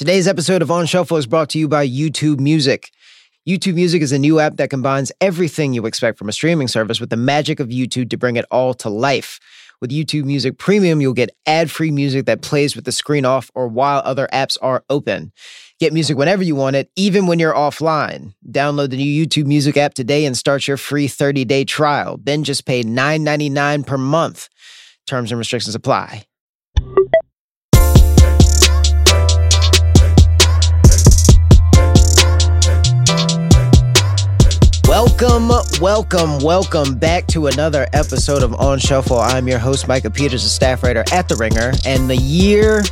Today's episode of On Shuffle is brought to you by YouTube Music. YouTube Music is a new app that combines everything you expect from a streaming service with the magic of YouTube to bring it all to life. With YouTube Music Premium, you'll get ad free music that plays with the screen off or while other apps are open. Get music whenever you want it, even when you're offline. Download the new YouTube Music app today and start your free 30 day trial. Then just pay $9.99 per month. Terms and restrictions apply. Welcome, welcome, welcome back to another episode of On Shuffle. I'm your host, Micah Peters, a staff writer at The Ringer, and the year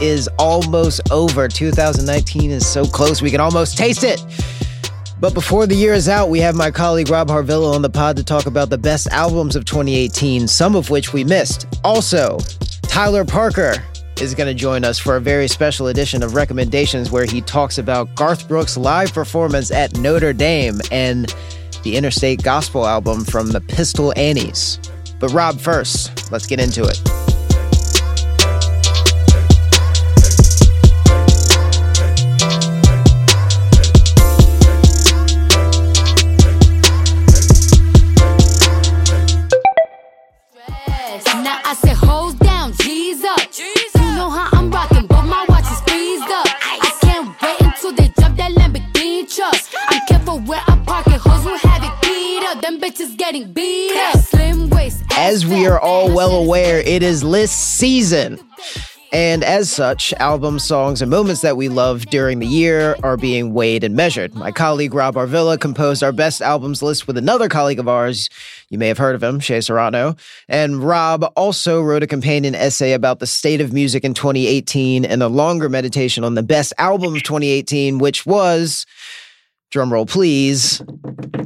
is almost over. 2019 is so close, we can almost taste it. But before the year is out, we have my colleague Rob Harvilla on the pod to talk about the best albums of 2018, some of which we missed. Also, Tyler Parker is going to join us for a very special edition of Recommendations where he talks about Garth Brooks' live performance at Notre Dame and the Interstate Gospel album from the Pistol Annies. But Rob, first, let's get into it. It is list season. And as such, albums, songs, and moments that we love during the year are being weighed and measured. My colleague Rob Harvilla composed our best albums list with another colleague of ours. You may have heard of him, Shea Serrano. And Rob also wrote a companion essay about the state of music in 2018 and a longer meditation on the best album of 2018, which was, drumroll please,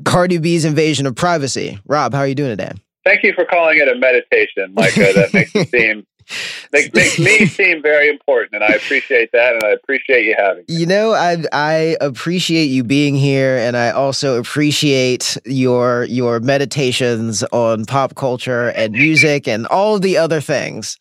Cardi B's Invasion of Privacy. Rob, how are you doing today? Thank you for calling it a meditation, Micah. That makes it seem make, makes me seem very important, and I appreciate that, and I appreciate you having. Me. You know, I I appreciate you being here, and I also appreciate your your meditations on pop culture and music and all the other things.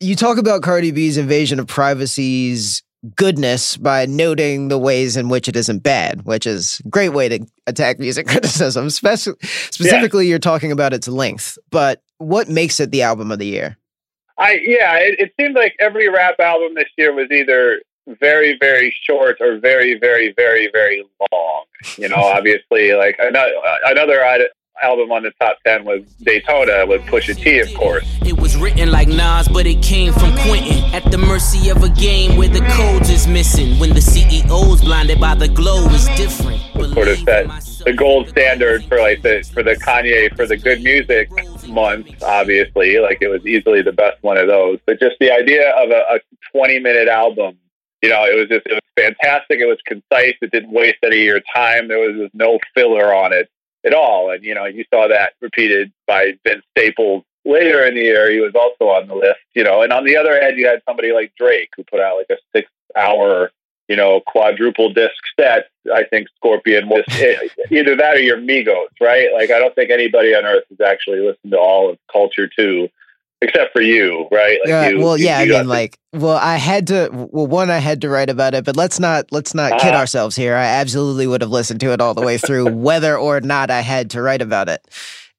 You talk about Cardi B's invasion of privacy's goodness by noting the ways in which it isn't bad, which is a great way to attack music criticism. Spec- specifically, yeah. you're talking about its length, but what makes it the album of the year? I yeah, it, it seemed like every rap album this year was either very very short or very very very very long. You know, obviously, like another another album on the top 10 was Daytona with Pusha T, of course. It was written like Nas, but it came from Quentin. At the mercy of a game where the codes is missing. When the CEO's blinded by the glow is different. Sort of set the gold standard for like the for the Kanye for the good music month, obviously. Like it was easily the best one of those. But just the idea of a, a 20 minute album, you know, it was just it was fantastic. It was concise. It didn't waste any of your time. There was just no filler on it at all. And you know, you saw that repeated by Vince Staples later in the year. He was also on the list. You know, and on the other end, you had somebody like Drake who put out like a six hour you know, quadruple disc set, I think Scorpion was either that or your Migos, right? Like, I don't think anybody on earth has actually listened to all of Culture 2 except for you, right? Like yeah. You, well, you, yeah. You I mean, like, well, I had to. Well, one, I had to write about it, but let's not let's not kid Ah. ourselves here. I absolutely would have listened to it all the way through, whether or not I had to write about it.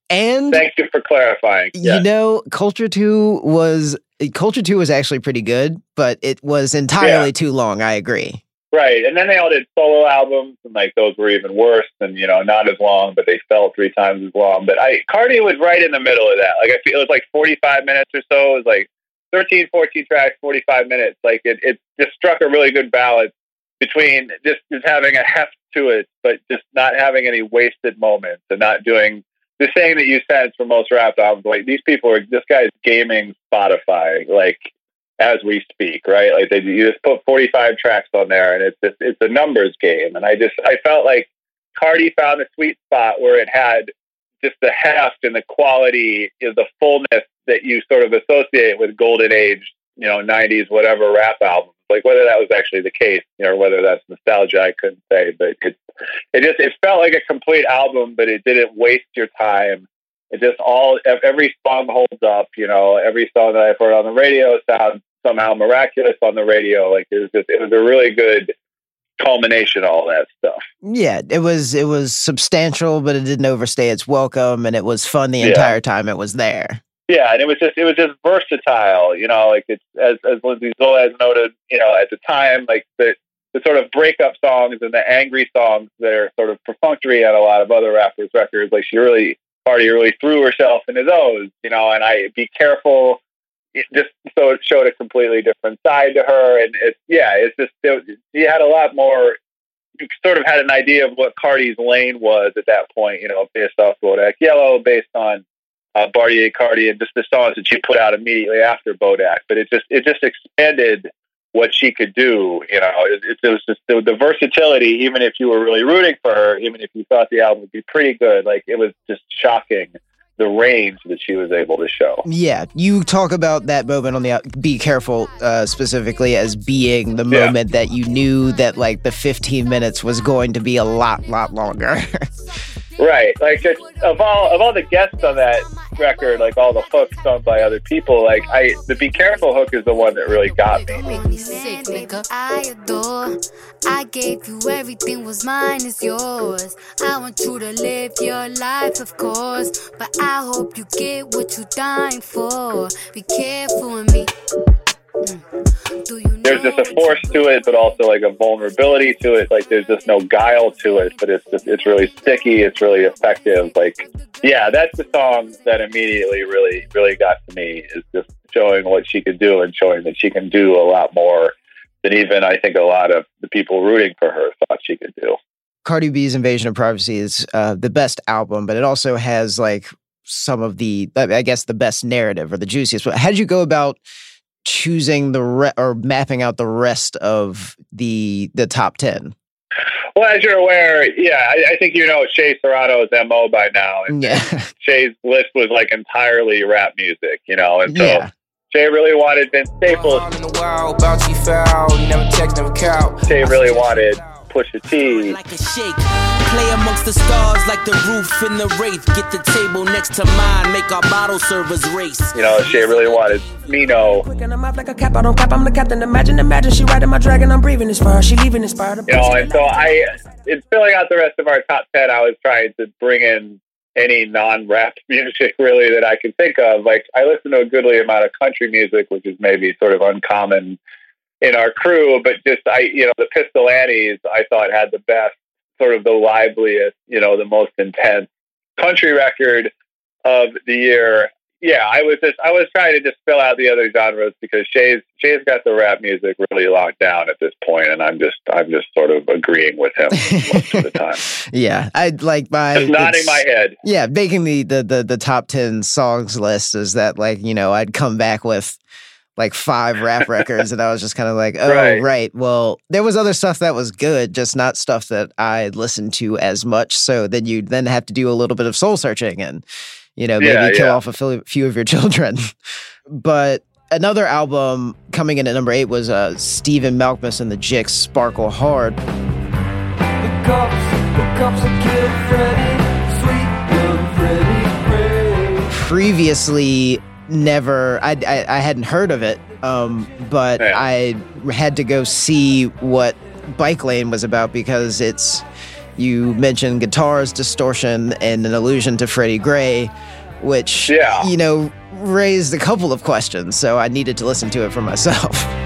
And Thank you for clarifying. you know, Culture Two was Culture Two was actually pretty good, but it was entirely Yeah. too long. I agree. Right. And then they all did solo albums and like those were even worse and, you know, not as long, but they felt three times as long. But I Cardi was right in the middle of that. Like I feel it was like 45 minutes or so. It was like 13, 14 tracks, 45 minutes. Like it, it just struck a really good balance between just, just having a heft to it, but just not having any wasted moments and not doing the saying that you sense for most rap albums. Like these people are, this guy's gaming Spotify. Like, as we speak, right? Like they you just put 45 tracks on there and it's just, it's a numbers game. And I just I felt like Cardi found a sweet spot where it had just the heft and the quality is the fullness that you sort of associate with golden age, you know, 90s whatever rap albums. Like whether that was actually the case, you know, whether that's nostalgia, I couldn't say, but it it just it felt like a complete album, but it didn't waste your time. It just all every song holds up. You know, every song that I've heard on the radio sounds somehow miraculous on the radio. Like it was just, it was a really good culmination, all that stuff. Yeah, it was it was substantial, but it didn't overstay its welcome, and it was fun the Yeah. entire time it was there. Yeah, and it was just it was just versatile, you know, like it's as as Lindsay Zoladz has noted, you know, at the time, like the the sort of breakup songs and the angry songs that are sort of perfunctory on a lot of other rappers' records, like she really Cardi really threw herself into those, you know, and I be careful it just so it showed a completely different side to her and it's yeah, it's just it, she had a lot more you sort of had an idea of what Cardi's lane was at that point, you know, based off Bodak Yellow, based on uh, Bartier Cardi and just the songs that she put out immediately after Bodak. But it just it just expanded what she could do. You know, it, it, it was just the, the versatility. Even if you were really rooting for her, even if you thought the album would be pretty good, like it was just shocking the range that she was able to show. Yeah, you talk about that moment on the out- be careful uh, specifically as being the Yeah. moment that you knew that like the 15 minutes was going to be a lot lot longer. Right. Like just of all of all the guests on that record, like all the hooks sung by other people, like I the Be Careful hook is the one that really got me. Make me sick, nigga. I gave you everything was mine is yours. I want you to live your life, of course. But I hope you get what you dying for. Be careful with me. Mm. Do you know There's just a force to it, but also like a vulnerability to it. Like there's just no guile to it, but it's just it's really sticky. It's really effective. Like yeah, that's the song that immediately really really got to me. Is just showing what she could do and showing that she can do a lot more than even I think a lot of the people rooting for her thought she could do. Cardi B's Invasion of Privacy is uh, the best album, but it also has like some of the, I guess, the best narrative or the juiciest. But how did you go about choosing the re- or mapping out the rest of the the top ten? Well, as you're aware, yeah, I, I think you know Shea Serrano's MO by now. And Yeah, Shea's list was like entirely rap music, you know, and so yeah, Shea really wanted Vince Staples. All in the wild, bouncy foul, never text, never cow. Shea really wanted Pusha T. Like a shake. Play amongst the stars like the roof in the wraith. Get the table next to mine. Make our bottle servers race. You know, Shea really wanted Mino. Quick in the mouth like a cap, I don't cap, I'm the captain. Imagine, imagine, she riding my dragon, I'm breathing as far. She leaving as far. You know, and so I, in filling out the rest of our top 10, I was trying to bring in any non rap music really that I could think of. Like, I listen to a goodly amount of country music, which is maybe sort of uncommon in our crew, but just, I, you know, the Pistol Annies, I thought had the best, sort of the liveliest, you know, the most intense country record of the year. Yeah, I was just I was trying to just fill out the other genres because Shea's Shea's got the rap music really locked down at this point, and I'm just I'm just sort of agreeing with him most of the time, yeah. I like my just nodding my head. Yeah, making the, the the the top ten songs list is that like you know I'd come back with like five rap records and I was just kind of like oh Right. right. well there was other stuff that was good just not stuff that I listened to as much so then you'd then have to do a little bit of soul searching and you know maybe Yeah, kill yeah. off a few few of your children but another album coming in at number eight was uh Stephen Malkmus and the Jicks Sparkle Hard previously never I, I i hadn't heard of it um but Yeah. i had to go see what bike lane was about because it's you mentioned guitars distortion and an allusion to freddie gray which Yeah. you know raised a couple of questions so i needed to listen to it for myself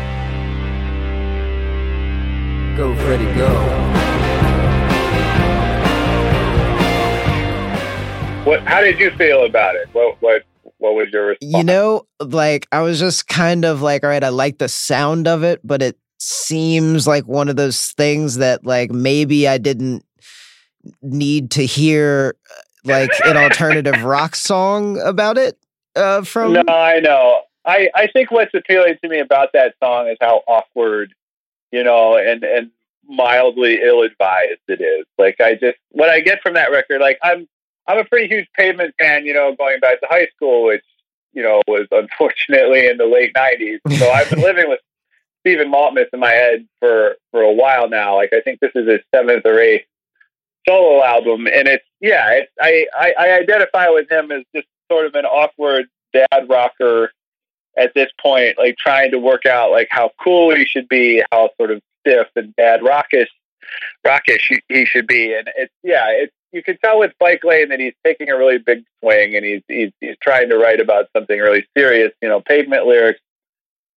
Go, Freddie, go. What? How did you feel about it? What? What? What was your response? You know, like I was just kind of like, all right, I like the sound of it, but it seems like one of those things that like maybe I didn't need to hear uh, like an alternative rock song about it uh from No, I know. I, I think what's appealing to me about that song is how awkward, you know, and, and mildly ill advised it is. Like I just what I get from that record, like I'm I'm a pretty huge pavement fan, you know, going back to high school, which, you know, was unfortunately in the late nineties. So I've been living with Stephen Malkmus in my head for, for a while now. Like I think this is his seventh or eighth solo album. And it's yeah, it's I, I, I identify with him as just sort of an awkward dad rocker at this point, like trying to work out like how cool he should be, how sort of stiff and bad rockish, rockish he should be. And it's yeah, it's you can tell with Bike Lane that he's taking a really big swing and he's he's he's trying to write about something really serious. You know, pavement lyrics,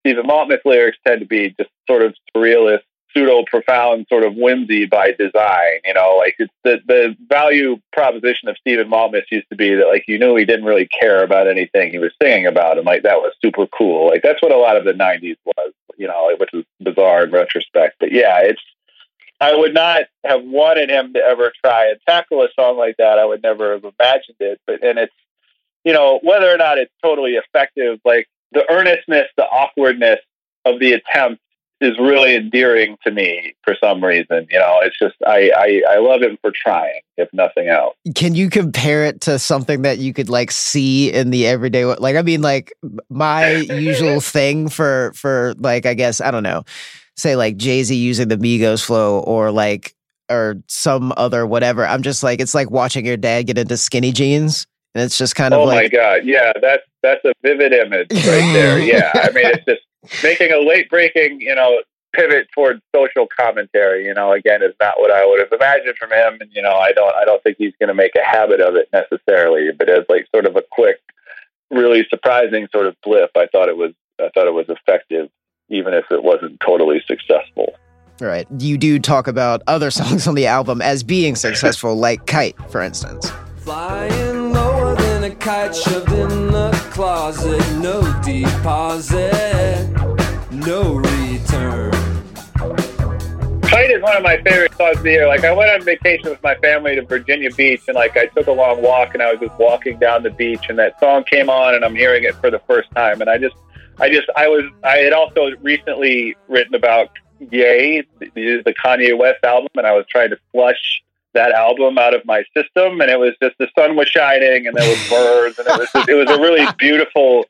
Stephen Malkmus lyrics tend to be just sort of surrealist pseudo profound sort of whimsy by design. You know, like it's the the value proposition of Stephen Malkmus used to be that like you knew he didn't really care about anything he was singing about, and like that was super cool. Like that's what a lot of the '90s was. You know, which is bizarre in retrospect. But yeah, it's. I would not have wanted him to ever try and tackle a song like that. I would never have imagined it. But and it's, you know, whether or not it's totally effective, like the earnestness, the awkwardness of the attempt is really endearing to me for some reason. You know, it's just I, I I love him for trying, if nothing else. Can you compare it to something that you could like see in the everyday? Like, I mean, like my usual thing for for like I guess I don't know, say like Jay Z using the Migos flow or like or some other whatever. I'm just like it's like watching your dad get into skinny jeans. And it's just kind of oh like, my god, yeah, that's that's a vivid image right there. Yeah, I mean, it's just making a late breaking, you know, pivot towards social commentary, you know, again is not what I would have imagined from him. And, you know, I don't I don't think he's gonna make a habit of it necessarily, but as like sort of a quick, really surprising sort of blip, I thought it was I thought it was effective, even if it wasn't totally successful. Right. You do talk about other songs on the album as being successful, like Kite, for instance. Flying lower than a kite shoved in the closet, no deposit, no return. Kite is one of my favorite songs of the year. Like I went on vacation with my family to Virginia Beach, and like I took a long walk, and I was just walking down the beach, and that song came on, and I'm hearing it for the first time, and I just, I just, I was, I had also recently written about Ye, the, the Kanye West album, and I was trying to flush that album out of my system, and it was just the sun was shining, and there was birds, and it was just, it was a really beautiful,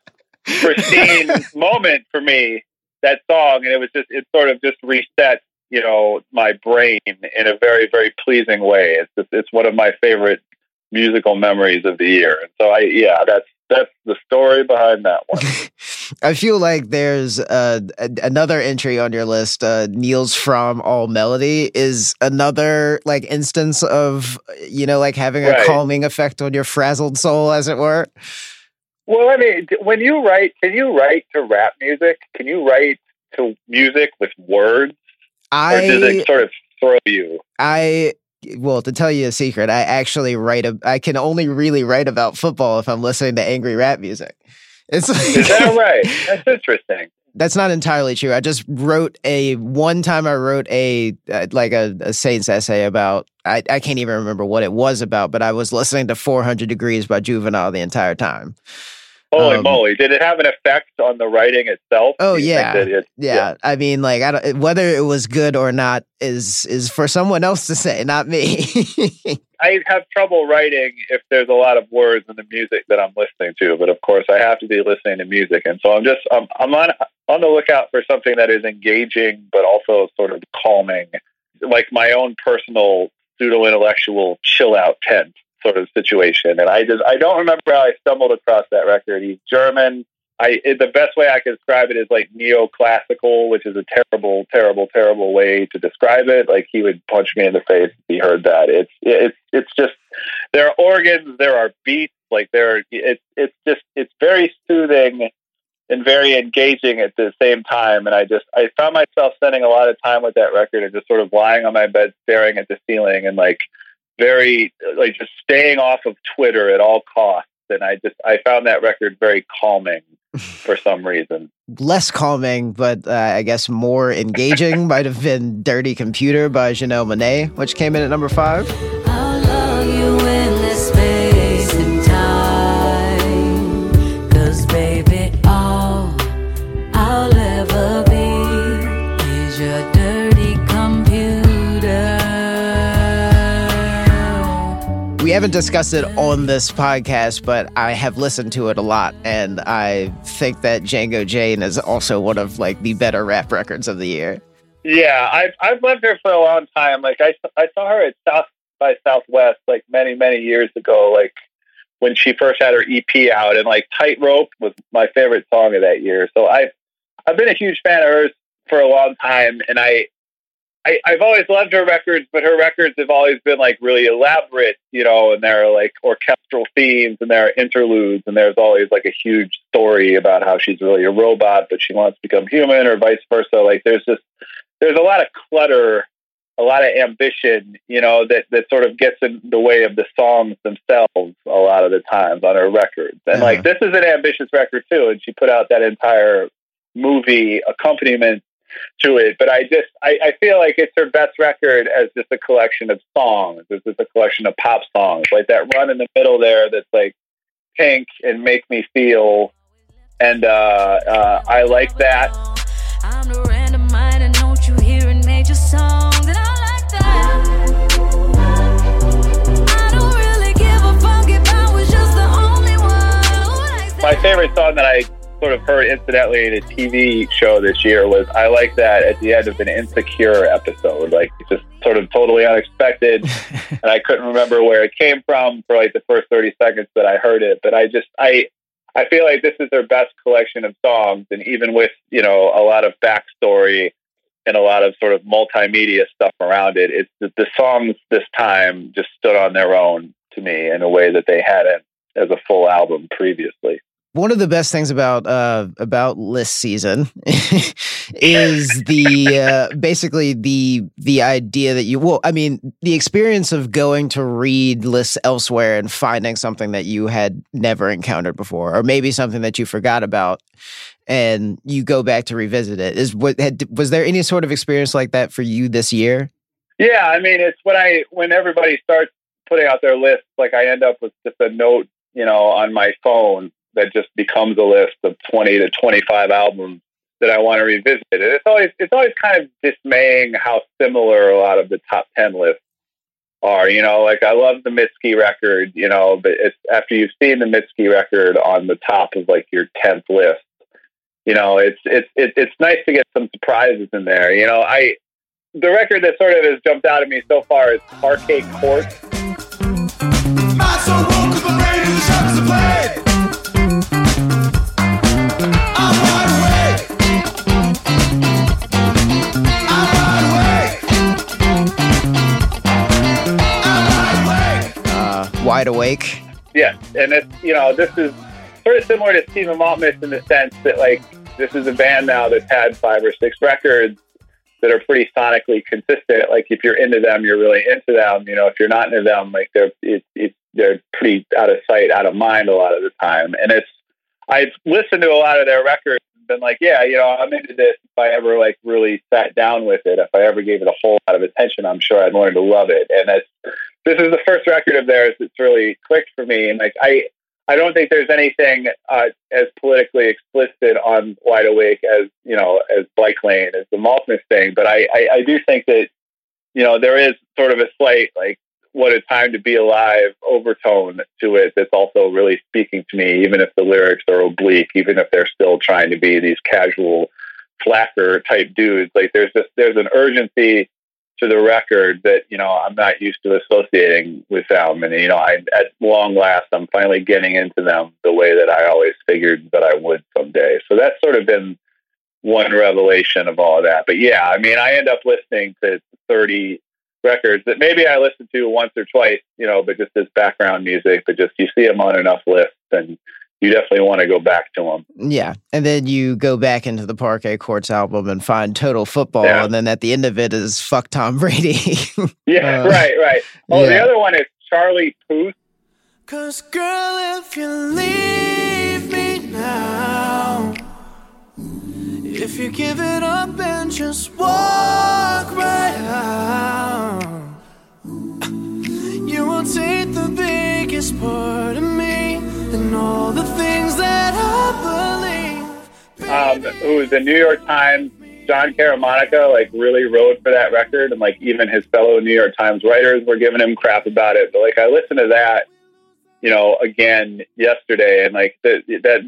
pristine moment for me. That song, and it was just it sort of just reset, you know, my brain in a very very pleasing way. It's just, it's one of my favorite musical memories of the year, and so I yeah, that's that's the story behind that one. I feel like there's uh, a, another entry on your list. Uh, Nils Frahm All Melody is another like instance of you know like having a Right. calming effect on your frazzled soul, as it were. Well, I mean, when you write, can you write to rap music? Can you write to music with words, I or does it sort of throw you? I well to tell you a secret, I actually write a. I can only really write about football if I'm listening to angry rap music. It's Is that right? That's interesting. that's not entirely true. I just wrote a one time I wrote a uh, like a, a Saints essay about I, I can't even remember what it was about, but I was listening to 400 Degrees by Juvenile the entire time. Holy Um, moly! Did it have an effect on the writing itself? Oh, you think yeah. Yeah, I mean, like I don't whether it was good or not is is for someone else to say, not me. I have trouble writing if there's a lot of words in the music that I'm listening to, but of course I have to be listening to music, and so I'm just I'm, I'm on on the lookout for something that is engaging but also sort of calming, like my own personal pseudo intellectual chill out tent sort of situation. And I just I don't remember how I stumbled across that record. He's German. I it, the best way I can describe it is like neoclassical, which is a terrible, terrible, terrible way to describe it. Like he would punch me in the face if he heard that. It's it's it's just there are organs, there are beats, like there are, it's it's just it's very soothing and very engaging at the same time. And I just I found myself spending a lot of time with that record and just sort of lying on my bed staring at the ceiling and like very like just staying off of Twitter at all costs. And I just I found that record very calming for some reason. Less calming, but uh, I guess more engaging might have been "Dirty Computer" by Janelle Monáe, which came in at number five. Haven't discussed it on this podcast, but I have listened to it a lot, and I think that Django Jane is also one of like the better rap records of the year. Yeah, I've I've lived here for a long time. Like I I saw her at South by Southwest like many many years ago. Like when she first had her EP out, and like Tightrope was my favorite song of that year. So I I've been a huge fan of hers for a long time, and I, I I've always loved her records, but her records have always been like really elaborate, you know, and there are like orchestral themes and there are interludes, and there's always like a huge story about how she's really a robot, but she wants to become human, or vice versa. Like there's just there's a lot of clutter a lot of ambition, you know, that, that sort of gets in the way of the songs themselves a lot of the times on her records. And Uh-huh. like this is an ambitious record too, and she put out that entire movie accompaniment to it. But I just I, I feel like it's her best record as just a collection of songs. It's just a collection of pop songs. Like that run in the middle there that's like pink and make me feel and uh, uh, I like that. I'm the random mind and don't you hear in major songs and I like that. I don't really give a fuck if I was just the only one who likes My favorite song that I sort of heard incidentally in a TV show this year was I like that at the end of an Insecure episode. Like it's just sort of totally unexpected. and I couldn't remember where it came from for like the first 30 seconds that I heard it. But I just, I, I feel like this is their best collection of songs. And even with, you know, a lot of backstory and a lot of sort of multimedia stuff around it, it's the, the songs this time just stood on their own to me in a way that they hadn't as a full album previously. One of the best things about uh, about list season is the uh, basically the the idea that you well, I mean, the experience of going to read lists elsewhere and finding something that you had never encountered before, or maybe something that you forgot about, and you go back to revisit it. Is what had, was there any sort of experience like that for you this year? Yeah, I mean, it's when I when everybody starts putting out their lists, like I end up with just a note, you know, on my phone that just becomes a list of twenty to twenty five albums that I want to revisit. And it's always it's always kind of dismaying how similar a lot of the top ten lists are. You know, like I love the Mitski record, you know, but it's after you've seen the Mitski record on the top of like your tenth list. You know, it's it's it's nice to get some surprises in there. You know, I the record that sort of has jumped out at me so far is Parquet Court. Wide awake. Yeah, and it's you know this is sort of similar to Stephen Malkmus in the sense that like this is a band now that's had five or six records that are pretty sonically consistent. Like if you're into them, you're really into them. You know, if you're not into them, like they're it, it, they're pretty out of sight, out of mind a lot of the time. And it's I've listened to a lot of their records and been like, yeah, you know, I'm into this. If I ever like really sat down with it, if I ever gave it a whole lot of attention, I'm sure I'd learn to love it. And it's this is the first record of theirs that's really clicked for me. And like I I don't think there's anything uh, as politically explicit on Wide Awake as you know as Bike Lane as the Malkmus thing, but I, I I do think that you know there is sort of a slight like what a time to be alive overtone to it that's also really speaking to me, even if the lyrics are oblique, even if they're still trying to be these casual flacker type dudes. Like there's just there's an urgency to the record that you know I'm not used to associating with them, and you know I at long last I'm finally getting into them the way that I always figured that I would someday. So that's sort of been one revelation of all of that. But yeah, I mean I end up listening to 30 records that maybe I listen to once or twice, you know, but just as background music. But just you see them on enough lists, and you definitely want to go back to them. Yeah, and then you go back into the Parquet Courts album and find Total Football, Yeah. and then at the end of it is "Fuck Tom Brady." Yeah, Uh, right, right. Oh, the other one is Charlie Puth. Cause girl, if you leave me now, if you give it up and just walk right out, you will take the biggest part of me and all the things that I believe. um, who is the New York Times, Jon Caramanica, like really wrote for that record, and like even his fellow New York Times writers were giving him crap about it. But like I listened to that, you know, again yesterday, and like the, that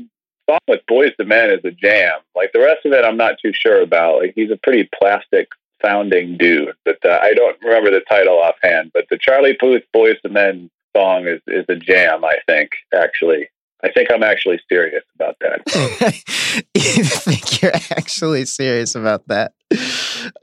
song with Boyz II Men is a jam. Like the rest of it, I'm not too sure about. Like he's a pretty plastic sounding dude, but uh, I don't remember the title offhand. But the Charlie Puth Boyz II Men song is is a jam. I think actually, I think I'm actually serious about that. you think you're actually serious about that?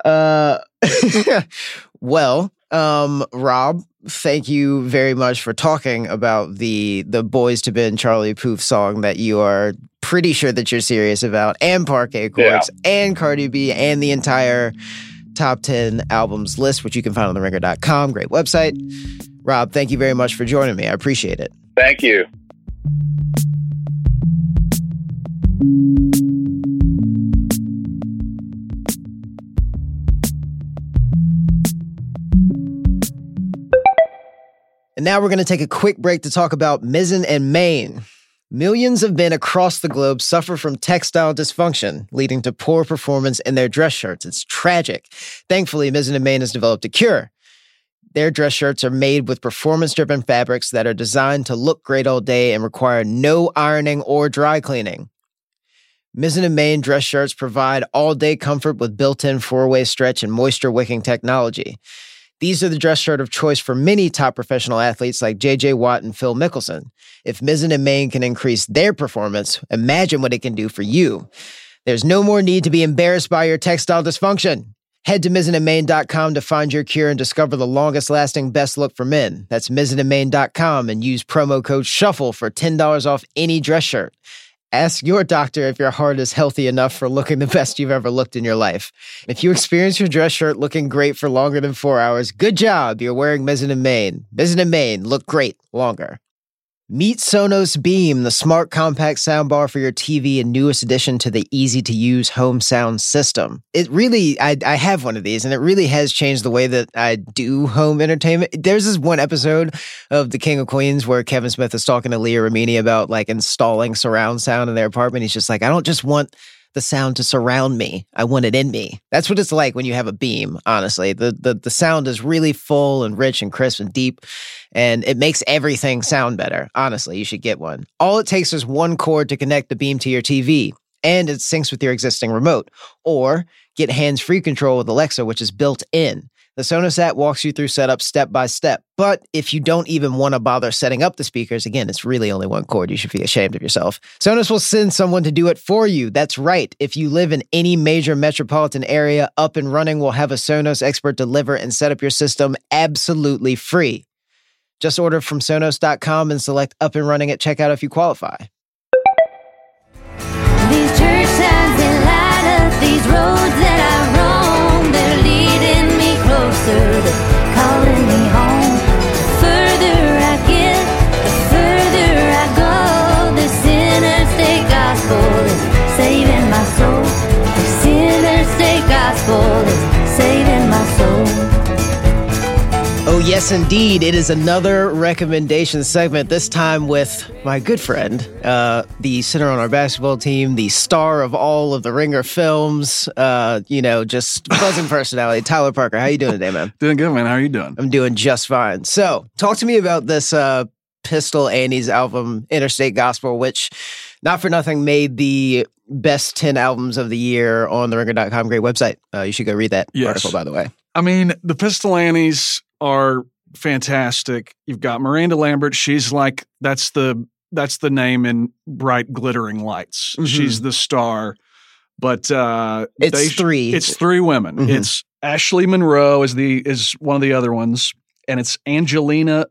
Uh, well, um, Rob, thank you very much for talking about the the Boyz II Men Charlie Puth song that you are pretty sure that you're serious about, and Parquet Courts, and Cardi B, and the entire top 10 albums list, which you can find on the theringer.com. Great website. Rob, thank you very much for joining me. I appreciate it. Thank you. And now we're going to take a quick break to talk about Mizzen and Main. Millions of men across the globe suffer from textile dysfunction, leading to poor performance in their dress shirts. It's tragic. Thankfully, Mizzen and Main has developed a cure. Their dress shirts are made with performance driven fabrics that are designed to look great all day and require no ironing or dry cleaning. Mizzen and Main dress shirts provide all day comfort with built in four way stretch and moisture wicking technology. These are the dress shirt of choice for many top professional athletes like JJ Watt and Phil Mickelson. If Mizzen and Main can increase their performance, imagine what it can do for you. There's no more need to be embarrassed by your textile dysfunction. Head to mizzenandmain.com to find your cure and discover the longest lasting best look for men. That's mizzenandmain.com and use promo code SHUFFLE for $10 off any dress shirt. Ask your doctor if your heart is healthy enough for looking the best you've ever looked in your life. If you experience your dress shirt looking great for longer than four hours, good job. You're wearing Mizzen and Main. Mizzen and Main look great longer. Meet Sonos Beam, the smart compact soundbar for your TV and newest addition to the easy to use home sound system. It really, I, I have one of these and it really has changed the way that I do home entertainment. There's this one episode of The King of Queens where Kevin Smith is talking to Leah Remini about like installing surround sound in their apartment. He's just like, I don't just want the sound to surround me. I want it in me. That's what it's like when you have a beam, honestly. The the the sound is really full and rich and crisp and deep and it makes everything sound better. Honestly, you should get one. All it takes is one cord to connect the beam to your TV and it syncs with your existing remote or get hands-free control with Alexa which is built in. The Sonos app walks you through setup step by step. But if you don't even want to bother setting up the speakers, again, it's really only one cord. You should be ashamed of yourself. Sonos will send someone to do it for you. That's right. If you live in any major metropolitan area, Up and Running will have a Sonos expert deliver and set up your system absolutely free. Just order from Sonos.com and select Up and Running at checkout if you qualify. These church signs light up these roads that yes, indeed. It is another recommendation segment, this time with my good friend, uh, the center on our basketball team, the star of all of the Ringer films, uh, you know, just buzzing personality, Tyler Parker. How you doing today, man? Doing good, man. How are you doing? I'm doing just fine. So, talk to me about this uh, Pistol Annie's album, Interstate Gospel, which, not for nothing, made the best 10 albums of the year on the ringer.com. Great website. Uh, you should go read that Yes. article, by the way. I mean, the Pistol Annies are fantastic. You've got Miranda Lambert. She's like that's the that's the name in bright glittering lights. Mhm. She's the star. But uh It's they- three. It's three women. Mhm. It's Ashley Monroe is the is one of the other ones, and it's Angelina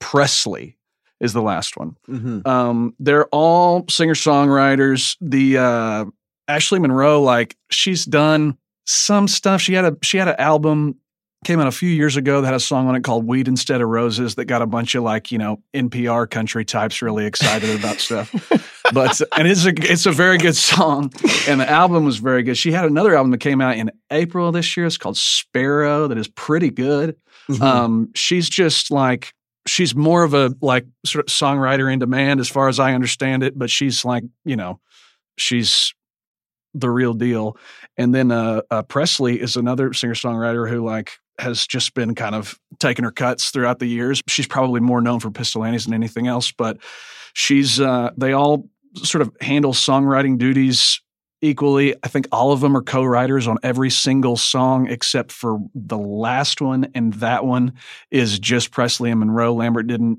Presley is the last one. Mhm. Um, they're all singer songwriters. The uh, Ashley Monroe, like she's done some stuff. She had a she had an album came out a few years ago that had a song on it called "Weed Instead of Roses" that got a bunch of like you know NPR country types really excited about stuff. But and it's a it's a very good song, and the album was very good. She had another album that came out in April this year. It's called Sparrow, that is pretty good. Mhm. Um, she's just like she's more of a like sort of songwriter in demand as far as I understand it, but she's like you know she's the real deal. And then uh, uh, Presley is another singer songwriter who like has just been kind of taking her cuts throughout the years. She's probably more known for Pistol Annies than anything else, but she's uh, they all sort of handle songwriting duties equally. I think all of them are co-writers on every single song except for the last one, and that one is just Presley and Monroe. Lambert didn't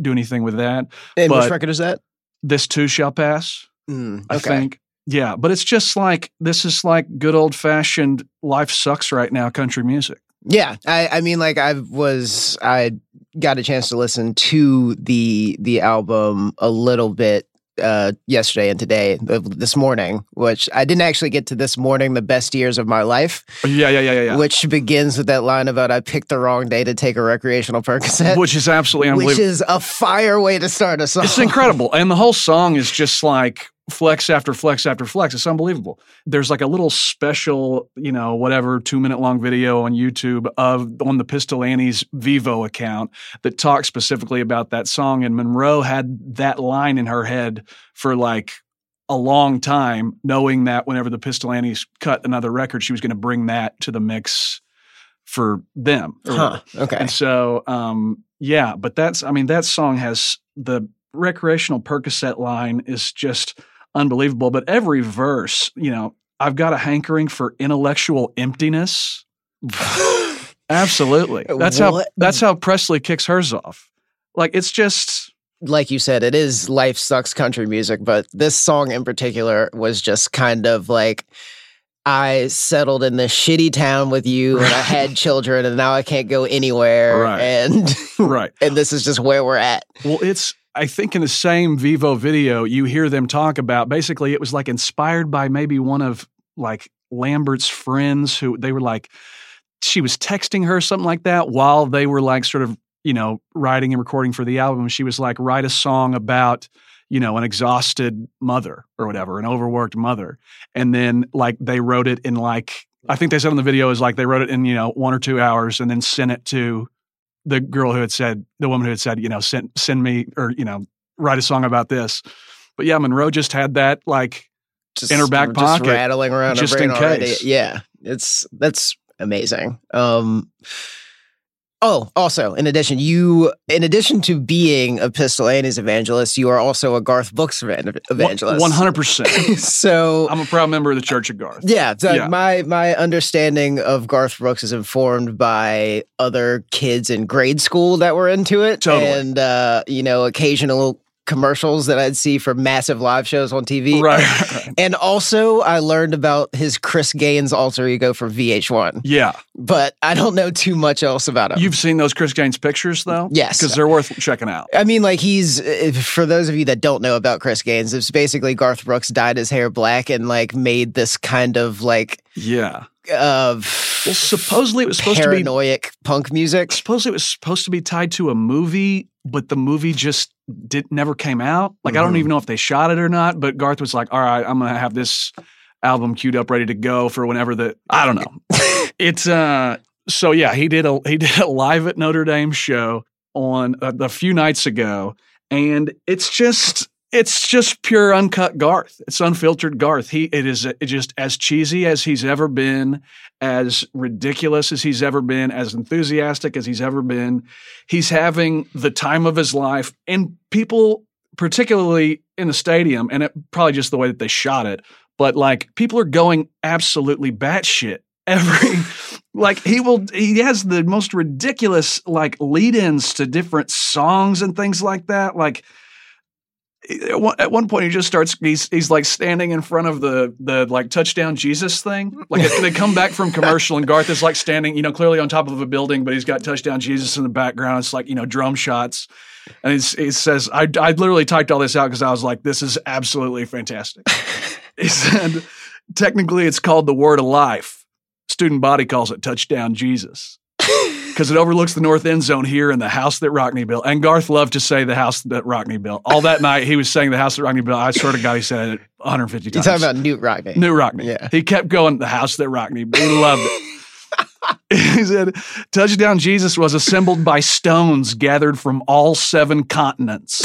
do anything with that. And which record is that? This too shall pass. Mm, I think. Yeah, but it's just like this is like good old fashioned life sucks right now country music. Yeah, I, I mean, like I was, I got a chance to listen to the the album a little bit uh, yesterday and today, uh, this morning, which I didn't actually get to this morning. The best years of my life, Yeah, yeah, yeah, yeah, yeah. which begins with that line about I picked the wrong day to take a recreational Percocet, Which is absolutely unbelievable. which is a fire way to start a song. It's incredible. And the whole song is just like flex after flex after flex. It's unbelievable. There's like a little special, you know, whatever, two minute long video on YouTube of on the Pistol Annie's Vevo account that talks specifically about that song. And Monroe had that line in her head for like a long time, knowing that whenever the Pistol Annies cut another record, she was going to bring that to the mix for them. Huh. Okay. and so, um, yeah, but that's, I mean, that song has the recreational Percocet line is just unbelievable. But every verse, you know, I've got a hankering for intellectual emptiness. Absolutely. That's how, that's how Presley kicks hers off. Like, it's just, like you said, it is life sucks country music, but this song in particular was just kind of like I settled in this shitty town with you and I had children and now I can't go anywhere. Right. And right. and this is just where we're at. Well, it's, I think in the same Vevo video, you hear them talk about basically it was like inspired by maybe one of like Lambert's friends who they were like, she was texting her something like that while they were like sort of, you know, writing and recording for the album. She was like, write a song about, you know, an exhausted mother or whatever, an overworked mother. And then like they wrote it in like, I think they said in the video is like they wrote it in, you know, one or two hours and then sent it to the girl who had said, the woman who had said, you know, send send me or, you know, write a song about this. But yeah, Monroe just had that like Just, In her back just pocket, rattling around her just brain in already. case. Yeah. It's that's amazing. Um Oh, also, in addition, you, in addition to being a Pistol Annie's evangelist, you are also a Garth Brooks evangelist. one hundred percent. So, I'm a proud member of the Church of Garth. Yeah, so Yeah. my my understanding of Garth Brooks is informed by other kids in grade school that were into it, Totally. and uh, you know, occasional commercials that I'd see for massive live shows on TV. Right. And also, I learned about his Chris Gaines alter ego for VH1, Yeah. but I don't know too much else about him. You've seen those Chris Gaines pictures though? Yes. Because they're worth checking out. I mean, like he's for those of you that don't know about Chris Gaines, it's basically Garth Brooks dyed his hair black and like made this kind of like Yeah. Of Well, supposedly it was supposed to be paranoiac punk music. supposedly it was supposed to be tied to a movie, but the movie just did never came out. Like I don't Mhm. even know if they shot it or not. But Garth was like, "All right, I'm gonna have this album queued up, ready to go for whenever the I don't know." it's uh, so yeah, he did a he did a live at Notre Dame show on a, a few nights ago, and it's just. It's just pure uncut Garth. It's unfiltered Garth. He it is just as cheesy as he's ever been, as ridiculous as he's ever been, as enthusiastic as he's ever been. He's having the time of his life, and people, particularly in the stadium, and it, probably just the way that they shot it, but like people are going absolutely batshit. Every like he will he has the most ridiculous like lead-ins to different songs and things like that. Like at one, point he just starts he's he's like standing in front of the the like touchdown Jesus thing. Like they come back from commercial and Garth is like standing, you know, clearly on top of a building, but he's got touchdown Jesus in the background. It's like, you know, drum shots. And he says, I, I literally typed all this out because I was like, this is absolutely fantastic. he said, technically it's called the word of life. Student body calls it touchdown Jesus because it overlooks the north end zone here in the house that Rockne built. And Garth loved to say the house that Rockne built. All that night he was saying the house that Rockne built. I swear to God, he said it 150 times. You times. talking about Knute Rockne? Knute Rockne. Yeah. He kept going, the house that Rockne. Built. He loved it. he said, Touchdown Jesus was assembled by stones gathered from all seven continents.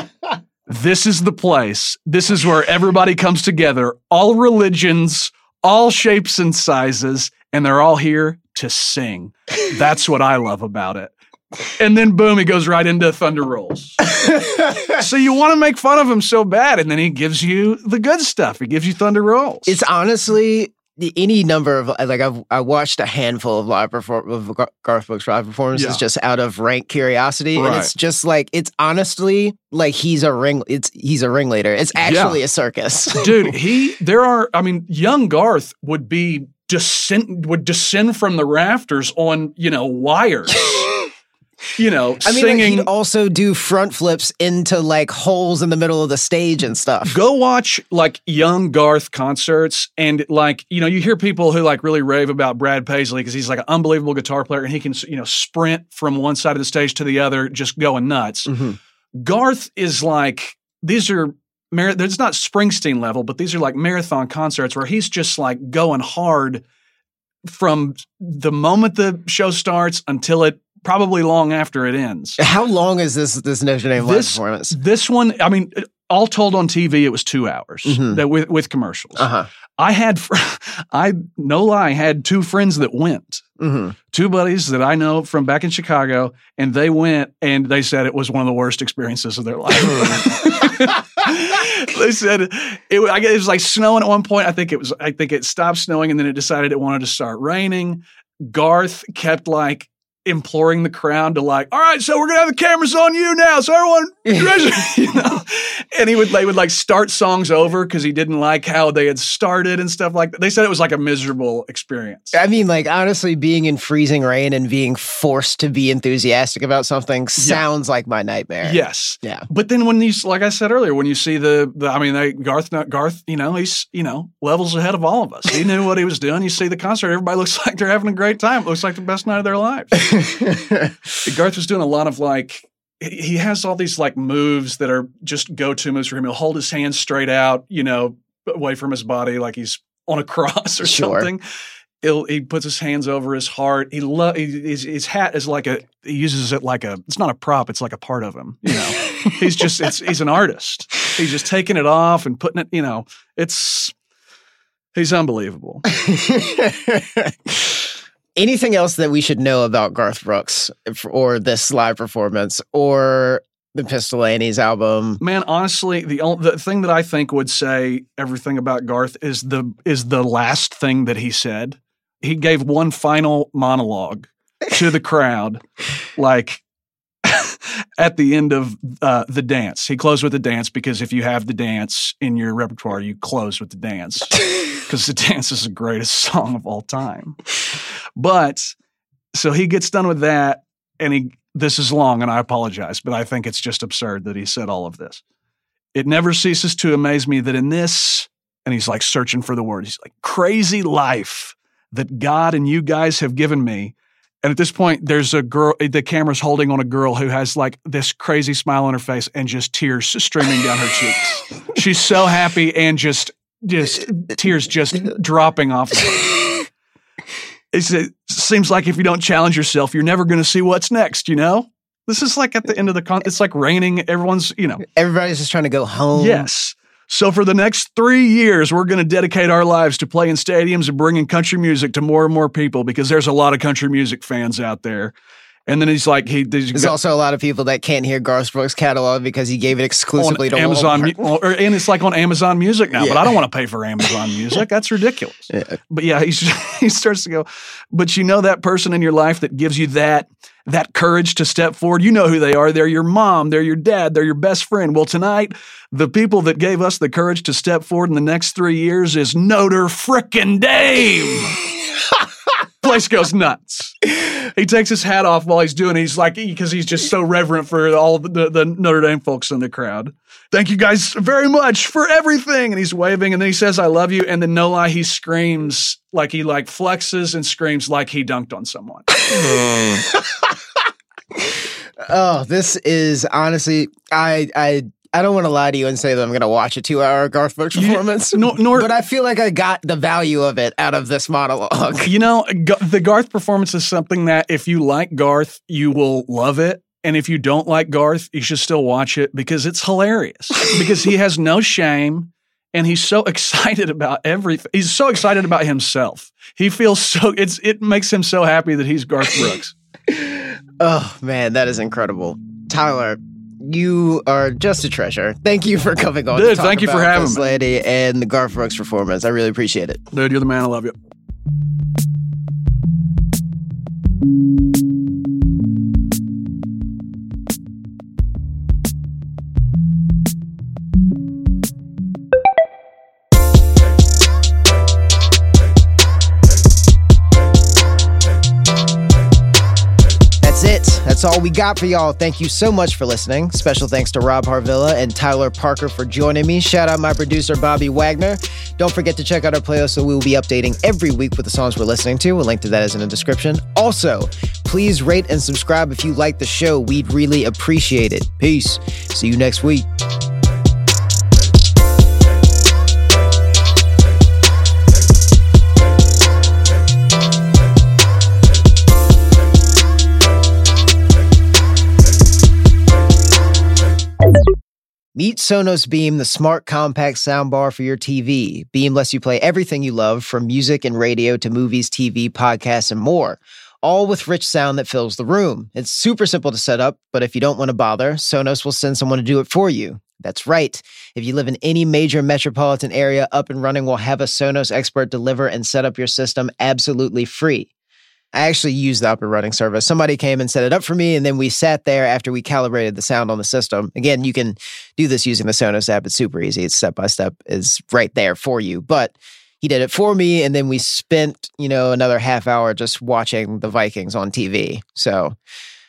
this is the place. This is where everybody comes together, all religions, all shapes and sizes, and they're all here to sing. That's what I love about it. And then boom, he goes right into Thunder Rolls. so you want to make fun of him so bad, and then he gives you the good stuff. He gives you Thunder Rolls. It's honestly any number of like I've I watched a handful of live perform of Garth Brooks live performances Yeah. just out of rank curiosity, and it's just like it's honestly like he's a ring. It's he's a ringleader. It's actually a circus. dude he there are i mean young garth would be descend would descend from the rafters on you know wires you know I mean, like, singing he'd also do front flips into like holes in the middle of the stage and stuff. go watch like young garth concerts and like you know you hear people who like really rave about brad paisley because he's like an unbelievable guitar player and he can you know sprint from one side of the stage to the other just going nuts Mhm. Garth is like these are mar- it's not Springsteen level, but these are like marathon concerts where he's just like going hard from the moment the show starts until it probably long after it ends. How long is this this Dame live performance? This one, I mean, all told on TV, it was two hours Mhm. that with with commercials. Uh huh. I had, fr- I no lie, had two friends that went hmm two buddies that I know from back in Chicago, and they went and they said it was one of the worst experiences of their life. they said it, I guess it was like snowing at one point. I think it was. I think it stopped snowing, and then it decided it wanted to start raining. Garth kept like imploring the crowd to like, all right, so we're gonna have the cameras on you now, so everyone, you know. And he would they would like start songs over because he didn't like how they had started and stuff like that. They said it was like a miserable experience. I mean, like honestly, being in freezing rain and being forced to be enthusiastic about something sounds like my nightmare. Yes. Yeah. But then when you, like I said earlier, when you see the, the I mean, they, Garth, uh, Garth, you know, he's, you know, levels ahead of all of us. He knew what he was doing. You see the concert, everybody looks like they're having a great time. It looks like the best night of their life. Garth was doing a lot of like, he has all these like moves that are just go to moves for him. He'll hold his hands straight out, you know, away from his body, like he's on a cross or Sure. something. He'll, he puts his hands over his heart. He lo- his, his hat is like a he uses it like a it's not a prop. It's like a part of him. You know, he's just it's he's an artist. He's just taking it off and putting it. You know, it's he's unbelievable. Anything else that we should know about Garth Brooks or this live performance or the Pistol Annies' album? Man, honestly, the only, the thing that I think would say everything about Garth is the is the last thing that he said. He gave one final monologue to the crowd, like at the end of uh, the dance. He closed with the dance because if you have the dance in your repertoire, you close with the dance because the dance is the greatest song of all time. But so he gets done with that, and he this is long, and I apologize, but I think it's just absurd that he said all of this. It never ceases to amaze me that in this, and he's like searching for the word. He's like crazy life that God and you guys have given me. And at this point, there's a girl, the camera's holding on a girl who has like this crazy smile on her face and just tears streaming down her cheeks. She's so happy and just, just tears just dropping off. Of her. It's, it seems like if you don't challenge yourself, you're never going to see what's next, you know? This is like at the end of the con, it's like raining. Everyone's, you know, Everybody's just trying to go home. Yes. So for the next three years, we're going to dedicate our lives to playing stadiums and bringing country music to more and more people because there's a lot of country music fans out there. And then he's like, he he's There's got- also a lot of people that can't hear Garth Brooks' catalog because he gave it exclusively to Amazon, Walmart. or, er, and it's like on Amazon Music now. But I don't want to pay for Amazon Music. That's ridiculous. Yeah. But yeah, he's, he starts to go. But you know that person in your life that gives you that that courage to step forward. You know who they are. They're your mom. They're your dad. They're your best friend. Well, tonight, the people that gave us the courage to step forward in the next three years is Notre frickin' Dame. Place goes nuts. He takes his hat off while he's doing. it. He's like because he's just so reverent for all the, the, Notre Dame folks in the crowd. Thank you guys very much for everything. And he's waving, and then he says, "I love you." And then no lie, he screams like he like flexes and screams like he dunked on someone. Oh, this is honestly, I, I, I don't want to lie to you and say that I'm going to watch a two-hour Garth Brooks You- performance, nor- nor- but I feel like I got the value of it out of this monologue. You know, the Garth performance is something that if you like Garth, you will love it. And if you don't like Garth, you should still watch it because it's hilarious. because he has no shame and he's so excited about everything. He's so excited about himself. He feels so it's it makes him so happy that he's Garth Brooks. Oh man, that is incredible, Tyler. You are just a treasure. Thank you for coming on. Dude, thank you for having this me. lady and the Garth Brooks performance. I really appreciate it. Dude, you're the man. I love you. That's all we got for y'all. Thank you so much for listening. Special thanks to Rob Harvilla and Tyler Parker for joining me. Shout out my producer, Bobby Wagner. Don't forget to check out our playlist, so we will be updating every week with the songs we're listening to. A link to that is in the description. Also, please rate and subscribe if you like the show. We'd really appreciate it. Peace. See you next week. Meet Sonos Beam, the smart compact soundbar for your TV. Beam lets you play everything you love, from music and radio to movies, TV, podcasts, and more, all with rich sound that fills the room. It's super simple to set up, but if you don't want to bother, Sonos will send someone to do it for you. That's right. If you live in any major metropolitan area, Up and Running will have a Sonos expert deliver and set up your system absolutely free. I actually used the up and running service. Somebody came and set it up for me, and then we sat there after we calibrated the sound on the system. Again, you can do this using the Sonos app. It's super easy. It's step by step, is right there for you. But he did it for me, and then we spent, you know, another half hour just watching the Vikings on TV. So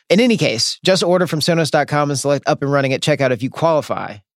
in any case, just order from Sonos.com and select up and running at checkout if you qualify.